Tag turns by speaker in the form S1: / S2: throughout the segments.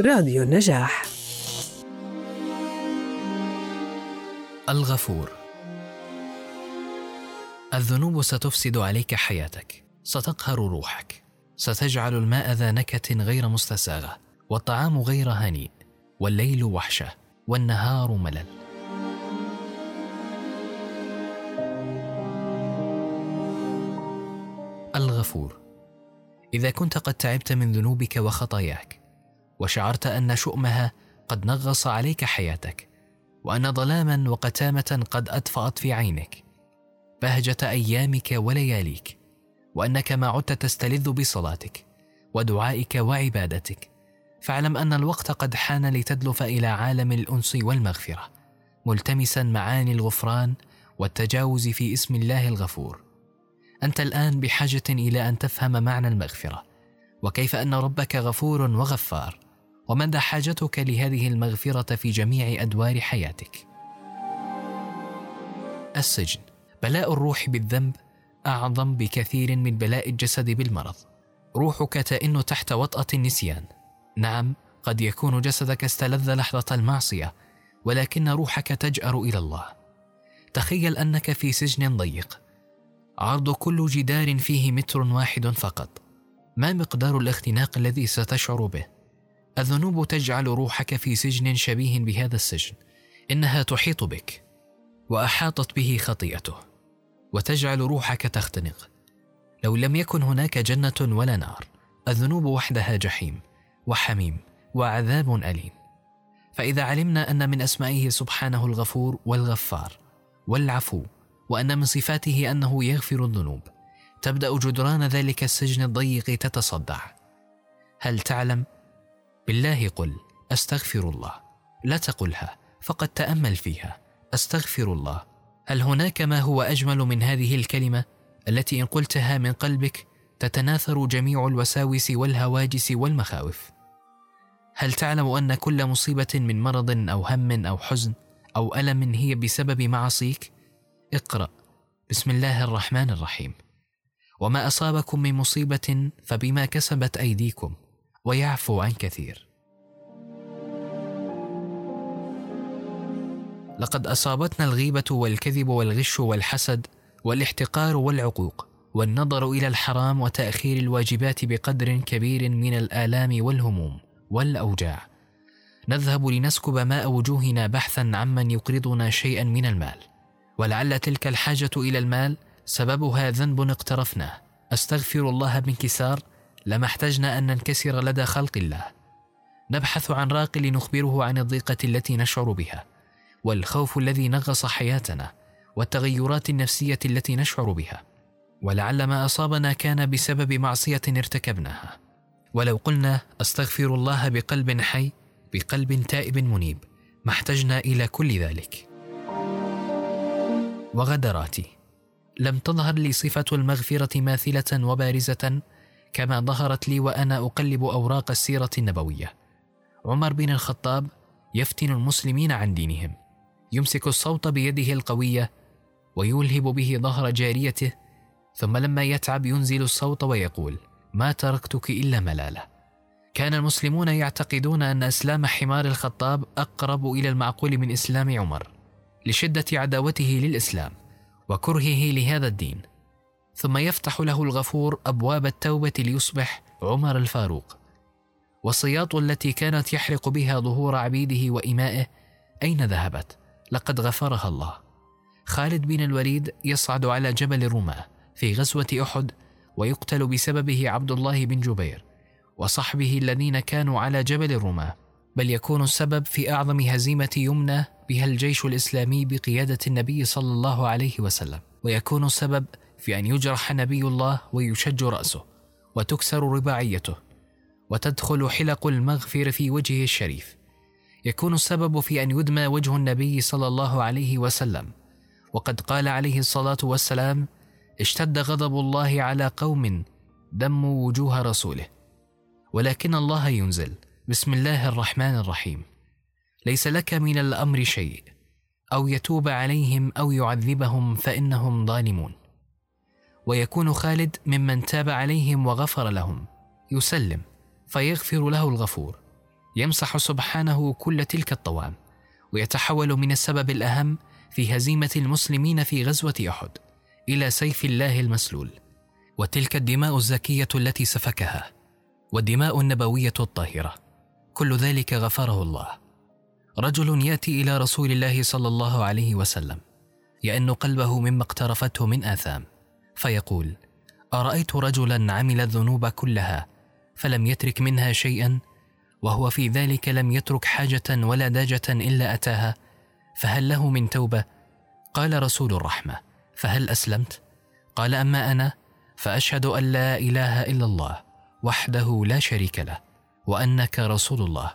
S1: راديو النجاح.
S2: الغفور. الذنوب ستفسد عليك حياتك ستقهر روحك ستجعل الماء ذا نكهه غير مستساغة والطعام غير هنيء والليل وحشه والنهار ملل. الغفور. إذا كنت قد تعبت من ذنوبك وخطاياك وشعرت أن شؤمها قد نغص عليك حياتك وأن ظلاما وقتامة قد اطفات في عينك. بهجه أيامك ولياليك وأنك ما عدت تستلذ بصلاتك ودعائك وعبادتك. فاعلم أن الوقت قد حان لتدلف إلى عالم الأنس والمغفرة ملتمسا معاني الغفران والتجاوز في اسم الله الغفور. أنت الآن بحاجة إلى أن تفهم معنى المغفرة وكيف أن ربك غفور وغفار. ومدى حاجتك لهذه المغفرة في جميع أدوار حياتك. السجن. بلاء الروح بالذنب أعظم بكثير من بلاء الجسد بالمرض. روحك تئن تحت وطأة النسيان. نعم قد يكون جسدك استلذ لحظة المعصية ولكن روحك تجأر إلى الله. تخيل أنك في سجن ضيق. عرض كل جدار فيه متر واحد فقط. ما مقدار الاختناق الذي ستشعر به؟ الذنوب تجعل روحك في سجن شبيه بهذا السجن. إنها تحيط بك وأحاطت به خطيئته وتجعل روحك تختنق. لو لم يكن هناك جنة ولا نار الذنوب وحدها جحيم وحميم وعذاب أليم. فإذا علمنا أن من أسمائه سبحانه الغفور والغفار والعفو وأن من صفاته أنه يغفر الذنوب تبدأ جدران ذلك السجن الضيق تتصدع. هل تعلم بالله قل أستغفر الله. لا تقلها فقد تأمل فيها. أستغفر الله. هل هناك ما هو أجمل من هذه الكلمة؟ التي إن قلتها من قلبك تتناثر جميع الوساوس والهواجس والمخاوف. هل تعلم أن كل مصيبة من مرض أو هم أو حزن أو ألم هي بسبب معصيك اقرأ. بسم الله الرحمن الرحيم. وما أصابكم من مصيبة فبما كسبت أيديكم. ويعفو عن كثير. لقد أصابتنا الغيبة والكذب والغش والحسد والاحتقار والعقوق والنظر إلى الحرام وتأخير الواجبات بقدر كبير من الآلام والهموم والأوجاع. نذهب لنسكب ماء وجوهنا بحثا عمن يقرضنا شيئا من المال. ولعل تلك الحاجة إلى المال سببها ذنب اقترفناه. أستغفر الله بانكسار لما احتجنا أن ننكسر لدى خلق الله. نبحث عن راق لنخبره عن الضيقة التي نشعر بها والخوف الذي نغص حياتنا والتغيرات النفسية التي نشعر بها. ولعل ما أصابنا كان بسبب معصية ارتكبناها. ولو قلنا أستغفر الله بقلب حي بقلب تائب منيب ما احتجنا إلى كل ذلك. وغدراتي لم تظهر لي صفة المغفرة ماثلة وبارزة كما ظهرت لي وأنا أقلب أوراق السيرة النبوية. عمر بن الخطاب يفتن المسلمين عن دينهم. يمسك الصوت بيده القوية ويلهب به ظهر جاريته ثم لما يتعب ينزل الصوت ويقول ما تركتك إلا ملالة. كان المسلمون يعتقدون أن أسلام حمار الخطاب أقرب إلى المعقول من إسلام عمر لشدة عداوته للإسلام وكرهه لهذا الدين. ثم يفتح له الغفور أبواب التوبة ليصبح عمر الفاروق. والسياط التي كانت يحرق بها ظهور عبيده وإمائه أين ذهبت؟ لقد غفرها الله. خالد بن الوليد يصعد على جبل الرماة في غزوة أحد ويقتل بسببه عبد الله بن جبير وصحبه الذين كانوا على جبل الرماة. بل يكون السبب في أعظم هزيمة يمنى بها الجيش الإسلامي بقيادة النبي صلى الله عليه وسلم. ويكون السبب في أن يجرح نبي الله ويشج رأسه وتكسر رباعيته وتدخل حلق المغفر في وجهه الشريف. يكون السبب في أن يدمى وجه النبي صلى الله عليه وسلم. وقد قال عليه الصلاة والسلام اشتد غضب الله على قوم دموا وجوه رسوله. ولكن الله ينزل بسم الله الرحمن الرحيم. ليس لك من الأمر شيء. أو يتوب عليهم أو يعذبهم فإنهم ظالمون. ويكون خالد ممن تاب عليهم وغفر لهم. يسلم فيغفر له الغفور. يمسح سبحانه كل تلك الطوام ويتحول من السبب الأهم في هزيمة المسلمين في غزوة أحد إلى سيف الله المسلول. وتلك الدماء الزكية التي سفكها والدماء النبوية الطاهرة. كل ذلك غفره الله. رجل يأتي إلى رسول الله صلى الله عليه وسلم يئن قلبه مما اقترفته من آثام. فيقول أرأيت رجلا عمل الذنوب كلها فلم يترك منها شيئا؟ وهو في ذلك لم يترك حاجة ولا داجة إلا أتاها فهل له من توبة؟ قال رسول الرحمة فهل أسلمت؟ قال أما أنا فأشهد أن لا إله إلا الله وحده لا شريك له وأنك رسول الله.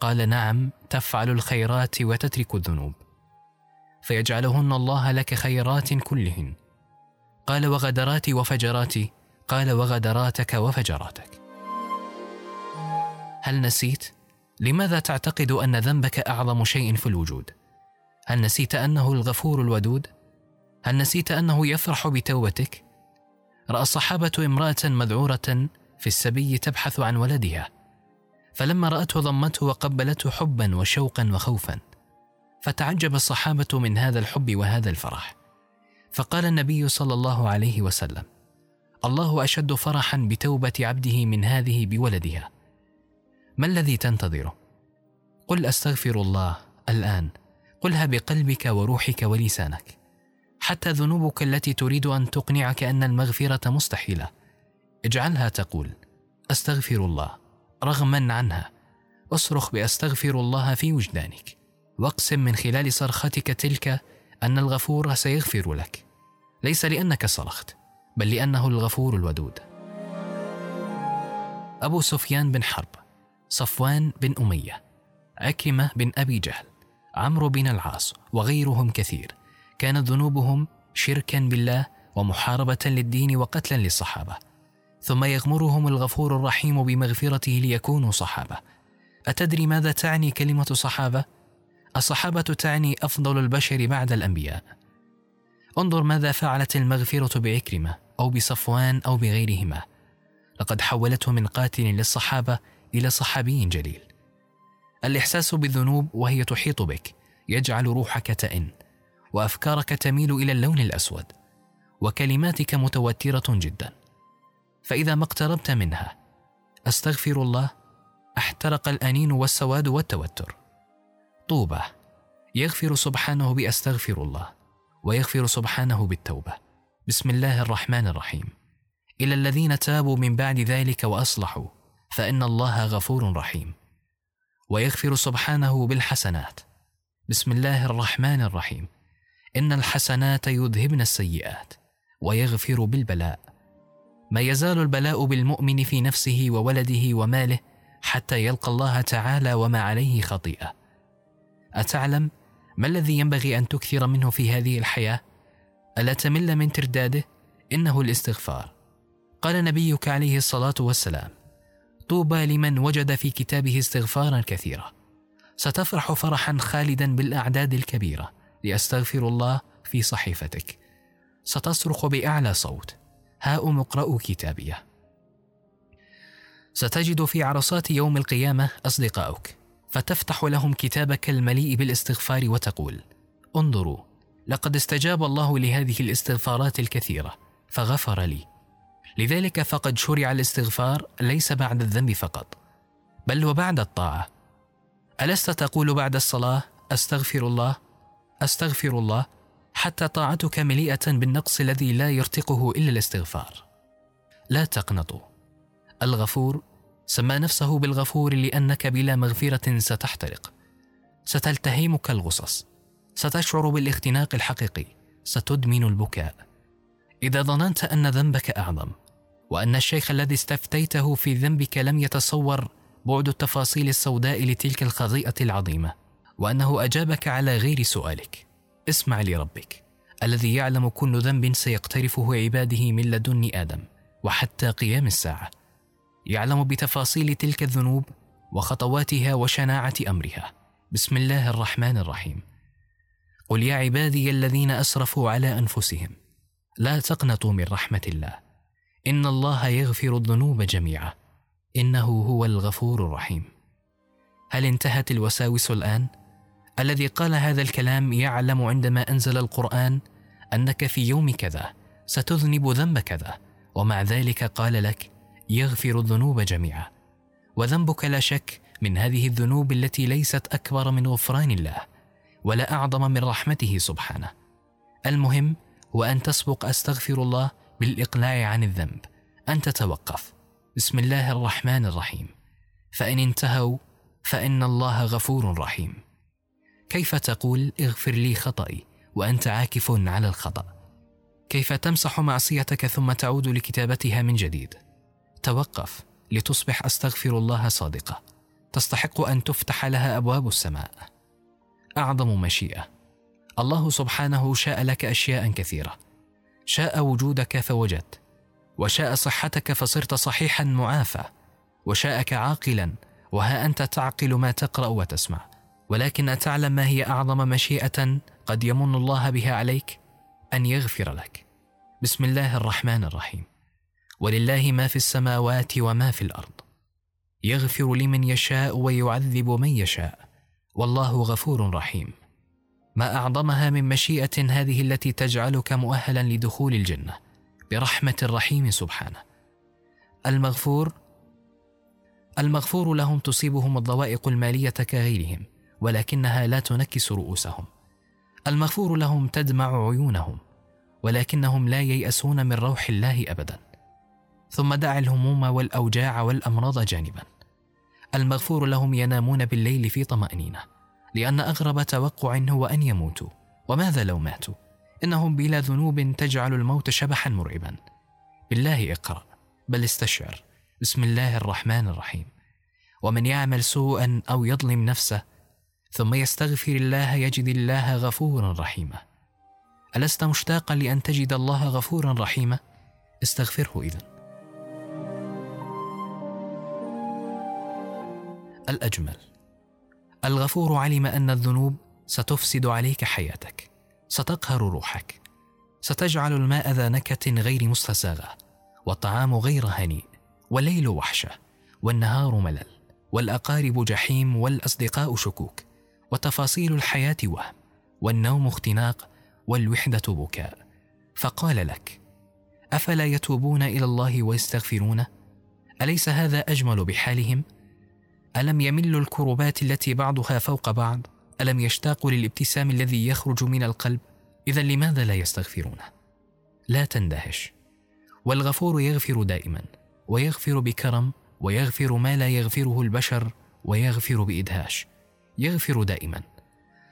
S2: قال نعم تفعل الخيرات وتترك الذنوب. فيجعلهن الله لك خيرات كلهن قال وغدراتي وفجراتي. قال وغدراتك وفجراتك. هل نسيت؟ لماذا تعتقد أن ذنبك أعظم شيء في الوجود؟ هل نسيت أنه الغفور الودود؟ هل نسيت أنه يفرح بتوبتك؟ رأى الصحابة امرأة مذعورة في السبي تبحث عن ولدها. فلما رأته ضمته وقبلته حبا وشوقا وخوفا. فتعجب الصحابة من هذا الحب وهذا الفرح. فقال النبي صلى الله عليه وسلم الله أشد فرحا بتوبة عبده من هذه بولدها. ما الذي تنتظره؟ قل أستغفر الله الآن قلها بقلبك وروحك ولسانك. حتى ذنوبك التي تريد أن تقنعك أن المغفرة مستحيلة. اجعلها تقول أستغفر الله رغما عنها أصرخ بأستغفر الله في وجدانك وأقسم من خلال صرختك تلك أن الغفور سيغفر لك. ليس لأنك صرخت بل لأنه الغفور الودود. أبو سفيان بن حرب صفوان بن أمية عكرمة بن أبي جهل عمرو بن العاص وغيرهم كثير. كانت ذنوبهم شركا بالله ومحاربة للدين وقتلا للصحابة. ثم يغمرهم الغفور الرحيم بمغفرته ليكونوا صحابة. أتدري ماذا تعني كلمة صحابة؟ الصحابة تعني أفضل البشر بعد الأنبياء. انظر ماذا فعلت المغفرة بعكرمة أو بصفوان أو بغيرهما. لقد حولته من قاتل للصحابة إلى صحابي جليل. الإحساس بالذنوب وهي تحيط بك يجعل روحك تئن وأفكارك تميل إلى اللون الأسود وكلماتك متوترة جدا. فإذا ما اقتربت منها أستغفر الله أحترق الأنين والسواد والتوتر. طوبى يغفر سبحانه بأستغفر الله. ويغفر سبحانه بالتوبة. بسم الله الرحمن الرحيم. إلى الذين تابوا من بعد ذلك وأصلحوا فإن الله غفور رحيم. ويغفر سبحانه بالحسنات. بسم الله الرحمن الرحيم. إن الحسنات يذهبن السيئات ويغفر بالبلاء. ما يزال البلاء بالمؤمن في نفسه وولده وماله حتى يلقى الله تعالى وما عليه خطيئة. أتعلم؟ ما الذي ينبغي أن تكثر منه في هذه الحياة؟ ألا تمل من ترداده؟ إنه الاستغفار. قال نبيك عليه الصلاة والسلام طوبى لمن وجد في كتابه استغفارا كثيرا. ستفرح فرحا خالدا بالأعداد الكبيرة. لأستغفر الله في صحيفتك. ستصرخ بأعلى صوت. هاؤم اقرأوا كتابيه. ستجد في عرصات يوم القيامة أصدقاؤك. فتفتح لهم كتابك المليء بالاستغفار وتقول انظروا لقد استجاب الله لهذه الاستغفارات الكثيرة فغفر لي. لذلك فقد شرع الاستغفار ليس بعد الذنب فقط بل وبعد الطاعة. ألست تقول بعد الصلاة أستغفر الله؟ أستغفر الله حتى طاعتك مليئة بالنقص الذي لا يرتقه إلا الاستغفار. لا تقنطوا. الغفور سمى نفسه بالغفور لأنك بلا مغفرة ستحترق. ستلتهمك الغصص. ستشعر بالاختناق الحقيقي. ستدمن البكاء. إذا ظننت أن ذنبك أعظم وأن الشيخ الذي استفتيته في ذنبك لم يتصور بعد التفاصيل السوداء لتلك الخطيئة العظيمة وأنه أجابك على غير سؤالك. اسمع لربك. الذي يعلم كل ذنب سيقترفه عباده من لدن آدم وحتى قيام الساعة. يعلم بتفاصيل تلك الذنوب وخطواتها وشناعة أمرها. بسم الله الرحمن الرحيم. قل يا عبادي الذين أسرفوا على أنفسهم لا تقنطوا من رحمة الله. إن الله يغفر الذنوب جميعا. إنه هو الغفور الرحيم. هل انتهت الوساوس الآن؟ الذي قال هذا الكلام يعلم عندما أنزل القرآن أنك في يوم كذا ستذنب ذنب كذا ومع ذلك قال لك يغفر الذنوب جميعا. وذنبك لا شك من هذه الذنوب التي ليست أكبر من غفران الله ولا أعظم من رحمته سبحانه. المهم هو أن تسبق أستغفر الله بالإقلاع عن الذنب أن تتوقف. بسم الله الرحمن الرحيم. فإن انتهوا فإن الله غفور رحيم. كيف تقول اغفر لي خطئي وأنت عاكف على الخطأ؟ كيف تمسح معصيتك ثم تعود لكتابتها من جديد؟ توقف لتصبح أستغفر الله صادقة. تستحق أن تفتح لها أبواب السماء. أعظم مشيئة. الله سبحانه شاء لك أشياء كثيرة. شاء وجودك فوجدت. وشاء صحتك فصرت صحيحا معافى. وشاءك عاقلا. وها أنت تعقل ما تقرأ وتسمع. ولكن أتعلم ما هي أعظم مشيئة قد يمن الله بها عليك؟ أن يغفر لك. بسم الله الرحمن الرحيم. ولله ما في السماوات وما في الأرض. يغفر لمن يشاء ويعذب من يشاء. والله غفور رحيم. ما أعظمها من مشيئة هذه التي تجعلك مؤهلا لدخول الجنة. برحمة الرحيم سبحانه. المغفور المغفور لهم تصيبهم الضوائق المالية كغيرهم ولكنها لا تنكس رؤوسهم. المغفور لهم تدمع عيونهم ولكنهم لا ييأسون من روح الله أبدا. ثم دع الهموم والأوجاع والأمراض جانبا. المغفور لهم ينامون بالليل في طمأنينة لأن أغرب توقع هو أن يموتوا. وماذا لو ماتوا؟ إنهم بلا ذنوب تجعل الموت شبحا مرعبا. بالله اقرأ بل استشعر. بسم الله الرحمن الرحيم. ومن يعمل سوءا أو يظلم نفسه ثم يستغفر الله يجد الله غفورا رحيما. ألست مشتاقا لأن تجد الله غفورا رحيما؟ استغفره إذن. الأجمل. الغفور علم أن الذنوب ستفسد عليك حياتك ستقهر روحك ستجعل الماء ذا نكة غير مستساغة والطعام غير هنيء والليل وحشة والنهار ملل والأقارب جحيم والأصدقاء شكوك وتفاصيل الحياة وهم والنوم اختناق والوحدة بكاء. فقال لك أفلا يتوبون إلى الله ويستغفرونه؟ أليس هذا أجمل بحالهم؟ ألم يملوا الكربات التي بعضها فوق بعض؟ ألم يشتاقوا للابتسام الذي يخرج من القلب؟ إذا لماذا لا يستغفرونه؟ لا تندهش والغفور يغفر دائما ويغفر بكرم ويغفر ما لا يغفره البشر ويغفر بإدهاش يغفر دائما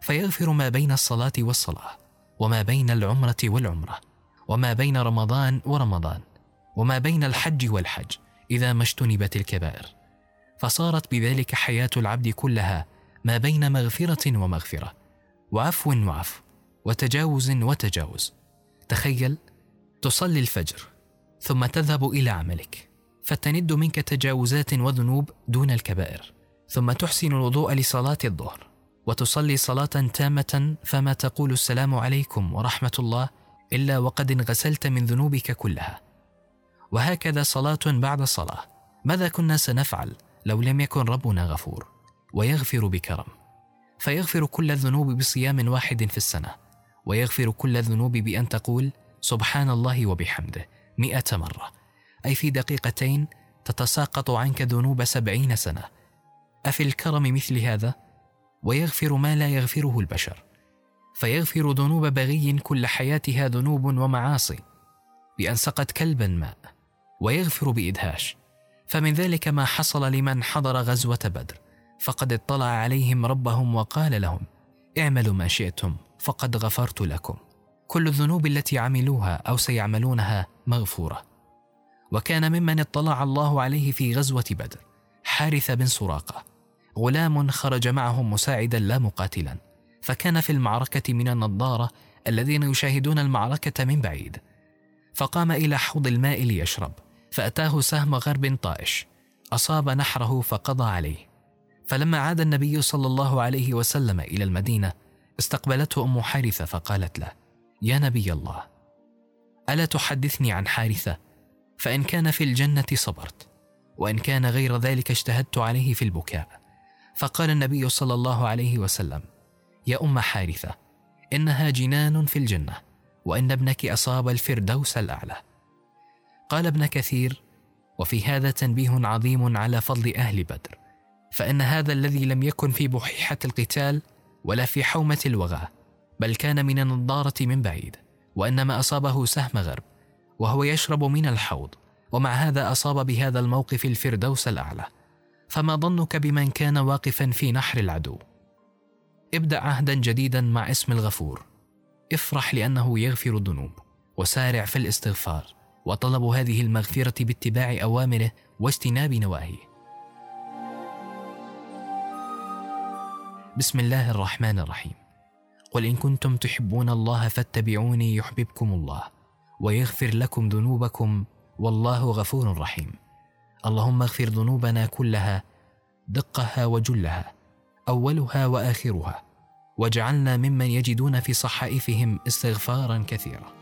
S2: فيغفر ما بين الصلاة والصلاة وما بين العمرة والعمرة وما بين رمضان ورمضان وما بين الحج والحج إذا ما اجتنبت الكبائر فصارت بذلك حياة العبد كلها ما بين مغفرة ومغفرة. وعفو وعفو وتجاوز وتجاوز. تخيل تصلي الفجر ثم تذهب إلى عملك فتند منك تجاوزات وذنوب دون الكبائر ثم تحسن الوضوء لصلاة الظهر وتصلي صلاة تامة فما تقول السلام عليكم ورحمة الله إلا وقد انغسلت من ذنوبك كلها. وهكذا صلاة بعد صلاة. ماذا كنا سنفعل؟ لو لم يكن ربنا غفور ويغفر بكرم. فيغفر كل الذنوب بصيام واحد في السنة ويغفر كل الذنوب بأن تقول سبحان الله وبحمده مئة مرة. أي في دقيقتين تتساقط عنك ذنوب سبعين سنة. أفي الكرم مثل هذا؟ ويغفر ما لا يغفره البشر. فيغفر ذنوب بغي كل حياتها ذنوب ومعاصي. بأن سقت كلبا ماء ويغفر بإدهاش. فمن ذلك ما حصل لمن حضر غزوة بدر. فقد اطلع عليهم ربهم وقال لهم اعملوا ما شئتم فقد غفرت لكم. كل الذنوب التي عملوها أو سيعملونها مغفورة. وكان ممن اطلع الله عليه في غزوة بدر. حارث بن سراقة. غلام خرج معهم مساعدا لا مقاتلا. فكان في المعركة من النظارة الذين يشاهدون المعركة من بعيد. فقام إلى حوض الماء ليشرب. فأتاه سهم غرب طائش أصاب نحره فقضى عليه. فلما عاد النبي صلى الله عليه وسلم إلى المدينة استقبلته أم حارثة فقالت له يا نبي الله ألا تحدثني عن حارثة؟ فإن كان في الجنة صبرت وإن كان غير ذلك اجتهدت عليه في البكاء. فقال النبي صلى الله عليه وسلم يا أم حارثة إنها جنان في الجنة وإن ابنك أصاب الفردوس الأعلى. قال ابن كثير وفي هذا تنبيه عظيم على فضل أهل بدر فإن هذا الذي لم يكن في بحيحة القتال ولا في حومة الوغى بل كان من النضارة من بعيد وإنما أصابه سهم غرب وهو يشرب من الحوض ومع هذا أصاب بهذا الموقف الفردوس الأعلى فما ظنك بمن كان واقفا في نحر العدو. ابدأ عهدا جديدا مع اسم الغفور افرح لأنه يغفر الذنوب وسارع في الاستغفار. وطلب هذه المغفرة باتباع أوامره واجتناب نواهيه. بسم الله الرحمن الرحيم. قل إن كنتم تحبون الله فاتبعوني يحببكم الله ويغفر لكم ذنوبكم والله غفور رحيم. اللهم اغفر ذنوبنا كلها دقها وجلها أولها وآخرها واجعلنا ممن يجدون في صحائفهم استغفارا كثيرا.